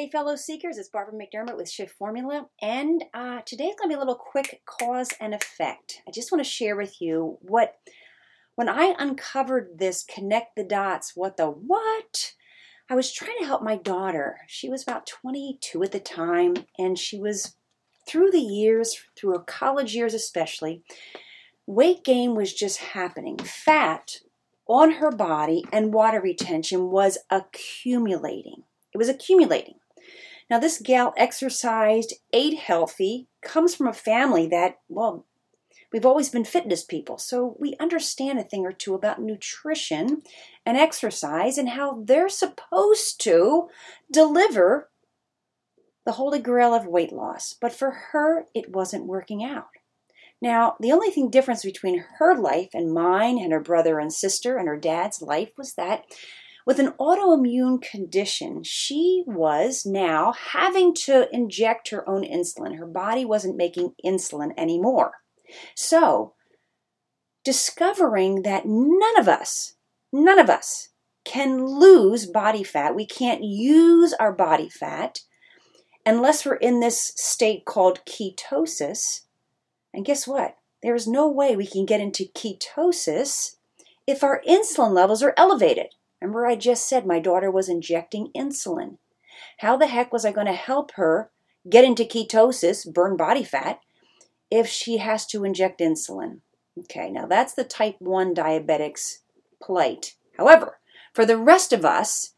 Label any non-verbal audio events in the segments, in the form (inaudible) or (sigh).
Hey, fellow seekers, it's Barbara McDermott with Shift Formula, and uh, today's going to be a little quick cause and effect. I just want to share with you what, when I uncovered this connect the dots, what the what, I was trying to help my daughter. She was about 22 at the time, and she was through the years, through her college years especially, weight gain was just happening. Fat on her body and water retention was accumulating. It was accumulating. Now, this gal exercised, ate healthy, comes from a family that, well, we've always been fitness people, so we understand a thing or two about nutrition and exercise and how they're supposed to deliver the holy grail of weight loss. But for her, it wasn't working out. Now, the only thing difference between her life and mine and her brother and sister and her dad's life was that with an autoimmune condition, she was now having to inject her own insulin. Her body wasn't making insulin anymore. So, discovering that none of us, none of us can lose body fat, we can't use our body fat unless we're in this state called ketosis. And guess what? There is no way we can get into ketosis if our insulin levels are elevated. Remember, I just said my daughter was injecting insulin. How the heck was I going to help her get into ketosis, burn body fat, if she has to inject insulin? Okay, now that's the type 1 diabetic's plight. However, for the rest of us,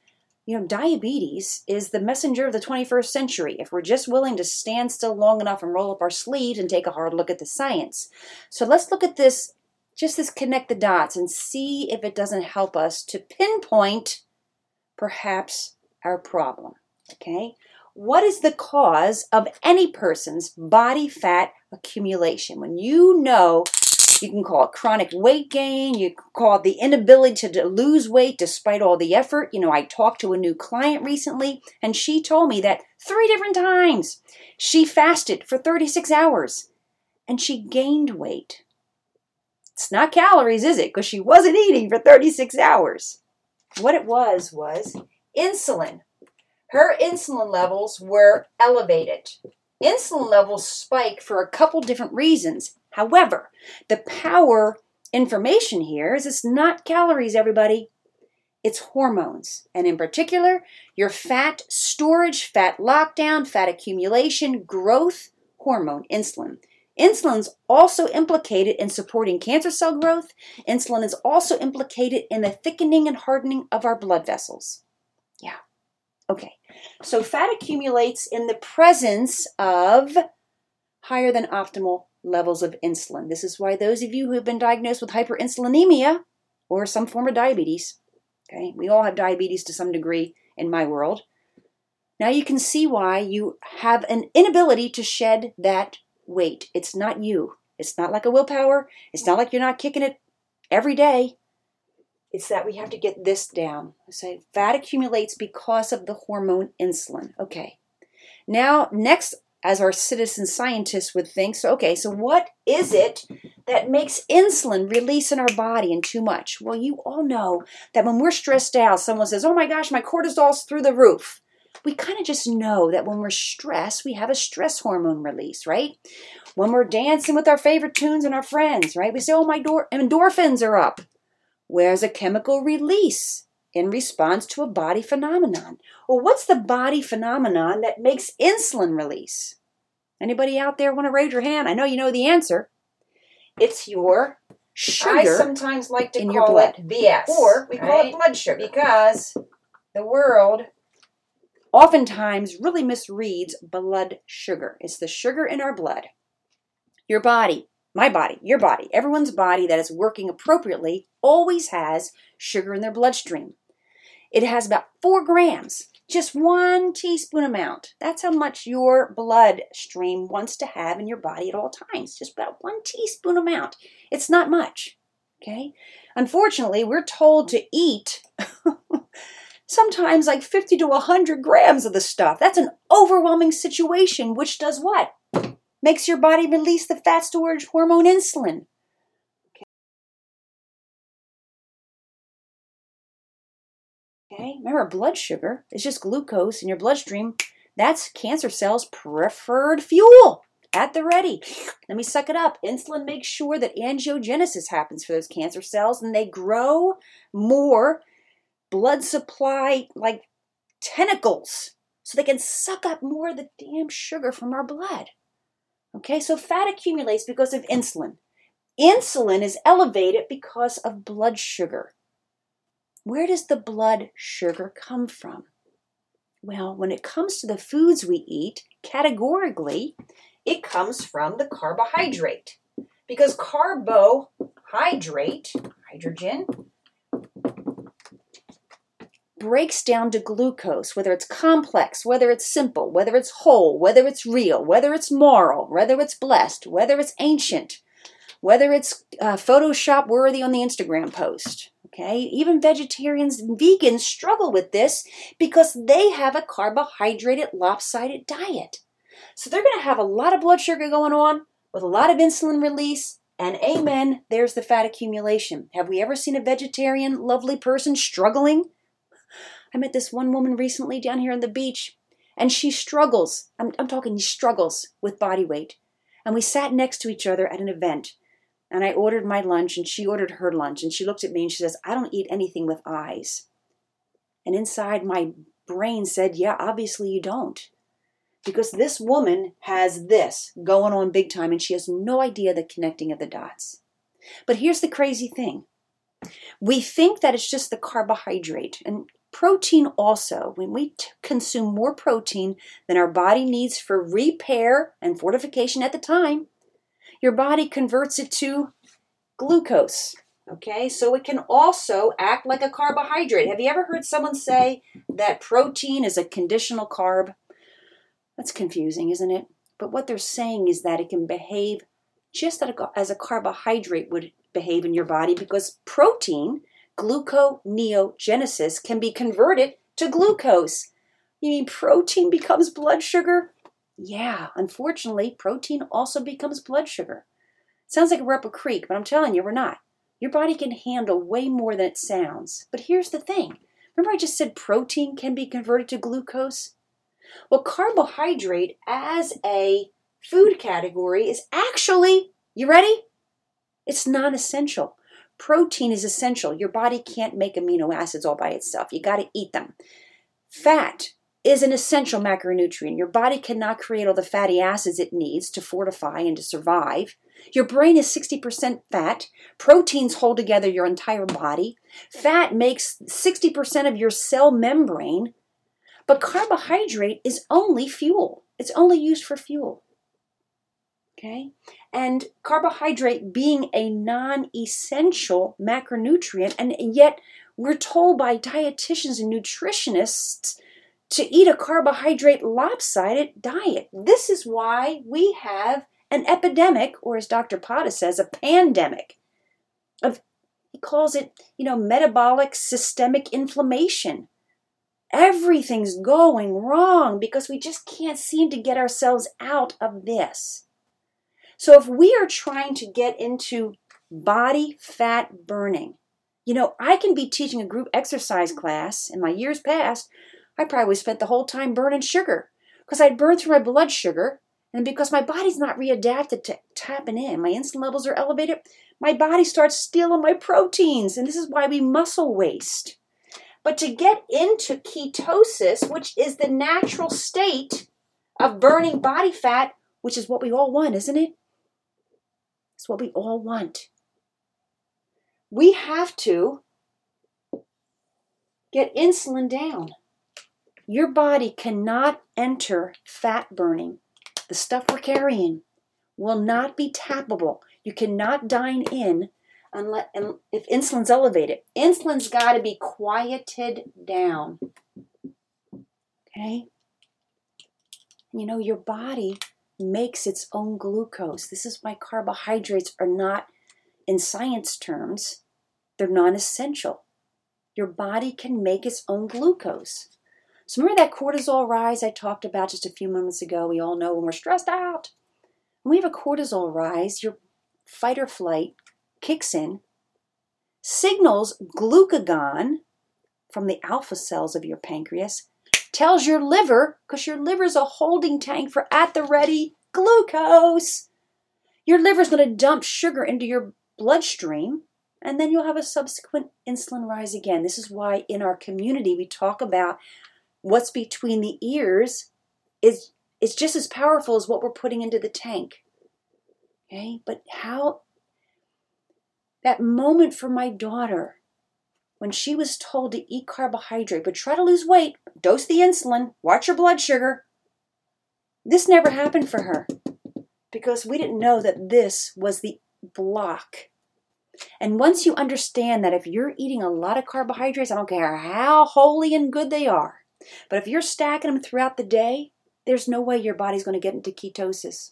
you know, diabetes is the messenger of the 21st century if we're just willing to stand still long enough and roll up our sleeves and take a hard look at the science. So let's look at this just this connect the dots and see if it doesn't help us to pinpoint perhaps our problem. Okay? What is the cause of any person's body fat accumulation? When you know, you can call it chronic weight gain, you can call it the inability to lose weight despite all the effort. You know, I talked to a new client recently and she told me that three different times she fasted for 36 hours and she gained weight. It's not calories, is it? Because she wasn't eating for 36 hours. What it was was insulin. Her insulin levels were elevated. Insulin levels spike for a couple different reasons. However, the power information here is it's not calories, everybody. It's hormones. And in particular, your fat storage, fat lockdown, fat accumulation, growth hormone, insulin. Insulin's also implicated in supporting cancer cell growth. Insulin is also implicated in the thickening and hardening of our blood vessels. Yeah. Okay. So fat accumulates in the presence of higher than optimal levels of insulin. This is why those of you who have been diagnosed with hyperinsulinemia or some form of diabetes, okay, we all have diabetes to some degree in my world. Now you can see why you have an inability to shed that weight. It's not you. It's not like a willpower. It's not like you're not kicking it every day. It's that we have to get this down. Say fat accumulates because of the hormone insulin. Okay. Now, next, as our citizen scientists would think, so okay, so what is it that makes insulin release in our body and too much? Well, you all know that when we're stressed out, someone says, Oh my gosh, my cortisol's through the roof we kind of just know that when we're stressed, we have a stress hormone release, right? When we're dancing with our favorite tunes and our friends, right? We say, oh, my door- endorphins are up. Where's a chemical release in response to a body phenomenon? Well, what's the body phenomenon that makes insulin release? Anybody out there want to raise your hand? I know you know the answer. It's your sugar. I sometimes like to in call your blood. it BS. Or we call right? it blood sugar. because the world oftentimes really misreads blood sugar. It's the sugar in our blood. Your body, my body, your body, everyone's body that is working appropriately always has sugar in their bloodstream. It has about four grams, just one teaspoon amount. That's how much your bloodstream wants to have in your body at all times, just about one teaspoon amount. It's not much, okay? Unfortunately, we're told to eat (laughs) sometimes like 50 to 100 grams of the stuff. That's an overwhelming situation, which does what? Makes your body release the fat storage hormone insulin. Okay, remember blood sugar is just glucose in your bloodstream That's cancer cells' preferred fuel at the ready. Let me suck it up. Insulin makes sure that angiogenesis happens for those cancer cells and they grow more blood supply like tentacles so they can suck up more of the damn sugar from our blood. Okay, so fat accumulates because of insulin. Insulin is elevated because of blood sugar. Where does the blood sugar come from? Well, when it comes to the foods we eat, categorically, it comes from the carbohydrate. Because carbohydrate, hydrogen, breaks down to glucose, whether it's complex, whether it's simple, whether it's whole, whether it's real, whether it's moral, whether it's blessed, whether it's ancient, whether it's uh, Photoshop worthy on the Instagram post. Okay, even vegetarians and vegans struggle with this because they have a carbohydrate lopsided diet. So they're going to have a lot of blood sugar going on with a lot of insulin release. And amen, there's the fat accumulation. Have we ever seen a vegetarian, lovely person struggling? I met this one woman recently down here on the beach, and she struggles. I'm, I'm talking struggles with body weight. And we sat next to each other at an event and I ordered my lunch and she ordered her lunch and she looked at me and she says, I don't eat anything with eyes. And inside my brain said, Yeah, obviously you don't. Because this woman has this going on big time and she has no idea the connecting of the dots. But here's the crazy thing we think that it's just the carbohydrate and protein also. When we t- consume more protein than our body needs for repair and fortification at the time, your body converts it to glucose. Okay, so it can also act like a carbohydrate. Have you ever heard someone say that protein is a conditional carb? That's confusing, isn't it? But what they're saying is that it can behave just as a carbohydrate would behave in your body because protein, gluconeogenesis, can be converted to glucose. You mean protein becomes blood sugar? Yeah, unfortunately, protein also becomes blood sugar. Sounds like we're up a creek, but I'm telling you, we're not. Your body can handle way more than it sounds. But here's the thing remember, I just said protein can be converted to glucose? Well, carbohydrate as a food category is actually, you ready? It's non essential. Protein is essential. Your body can't make amino acids all by itself. You got to eat them. Fat is an essential macronutrient. Your body cannot create all the fatty acids it needs to fortify and to survive. Your brain is 60% fat. Proteins hold together your entire body. Fat makes 60% of your cell membrane. But carbohydrate is only fuel, it's only used for fuel. Okay? And carbohydrate being a non essential macronutrient, and yet we're told by dietitians and nutritionists to eat a carbohydrate lopsided diet. This is why we have an epidemic, or as Dr. Pata says, a pandemic of he calls it, you know, metabolic systemic inflammation. Everything's going wrong because we just can't seem to get ourselves out of this. So if we are trying to get into body fat burning, you know, I can be teaching a group exercise class in my years past I probably spent the whole time burning sugar because I'd burned through my blood sugar. And because my body's not readapted to tapping in, my insulin levels are elevated, my body starts stealing my proteins. And this is why we muscle waste. But to get into ketosis, which is the natural state of burning body fat, which is what we all want, isn't it? It's what we all want. We have to get insulin down. Your body cannot enter fat burning. The stuff we're carrying will not be tappable. You cannot dine in unless if insulin's elevated. Insulin's got to be quieted down. Okay? You know, your body makes its own glucose. This is why carbohydrates are not, in science terms, they're non essential. Your body can make its own glucose. So remember that cortisol rise I talked about just a few moments ago? We all know when we're stressed out. When we have a cortisol rise, your fight or flight kicks in, signals glucagon from the alpha cells of your pancreas tells your liver, because your liver is a holding tank for at the ready glucose. Your liver's going to dump sugar into your bloodstream, and then you'll have a subsequent insulin rise again. This is why in our community we talk about what's between the ears is it's just as powerful as what we're putting into the tank. Okay? But how that moment for my daughter when she was told to eat carbohydrate but try to lose weight, dose the insulin, watch your blood sugar. This never happened for her because we didn't know that this was the block. And once you understand that if you're eating a lot of carbohydrates, I don't care how holy and good they are, but if you're stacking them throughout the day, there's no way your body's going to get into ketosis.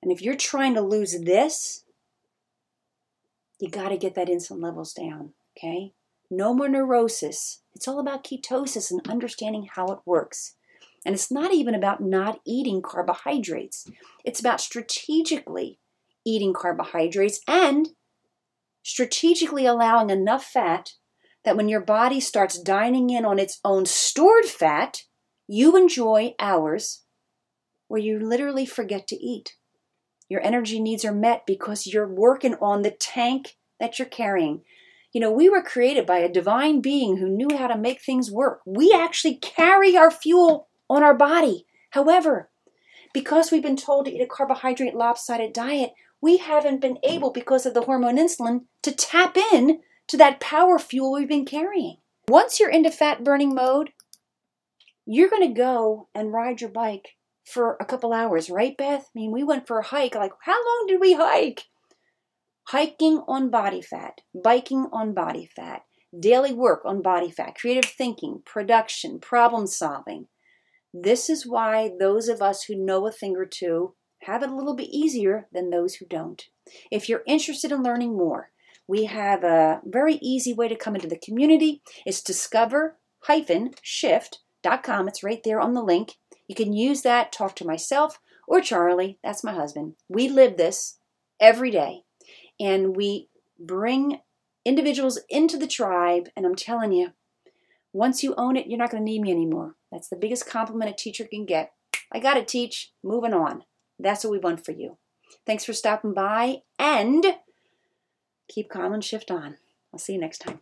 And if you're trying to lose this, you got to get that insulin levels down, okay? No more neurosis. It's all about ketosis and understanding how it works. And it's not even about not eating carbohydrates, it's about strategically eating carbohydrates and strategically allowing enough fat that when your body starts dining in on its own stored fat, you enjoy hours where you literally forget to eat. Your energy needs are met because you're working on the tank that you're carrying. You know, we were created by a divine being who knew how to make things work. We actually carry our fuel on our body. However, because we've been told to eat a carbohydrate lopsided diet, we haven't been able, because of the hormone insulin, to tap in to that power fuel we've been carrying. Once you're into fat burning mode, you're going to go and ride your bike for a couple hours, right, Beth? I mean, we went for a hike. Like, how long did we hike? Hiking on body fat, biking on body fat, daily work on body fat, creative thinking, production, problem solving. This is why those of us who know a thing or two have it a little bit easier than those who don't. If you're interested in learning more, we have a very easy way to come into the community. It's discover-shift.com. It's right there on the link. You can use that, talk to myself or Charlie, that's my husband. We live this every day and we bring individuals into the tribe. And I'm telling you, once you own it, you're not going to need me anymore. That's the biggest compliment a teacher can get. I got to teach. Moving on. That's what we want for you. Thanks for stopping by and keep calm and shift on. I'll see you next time.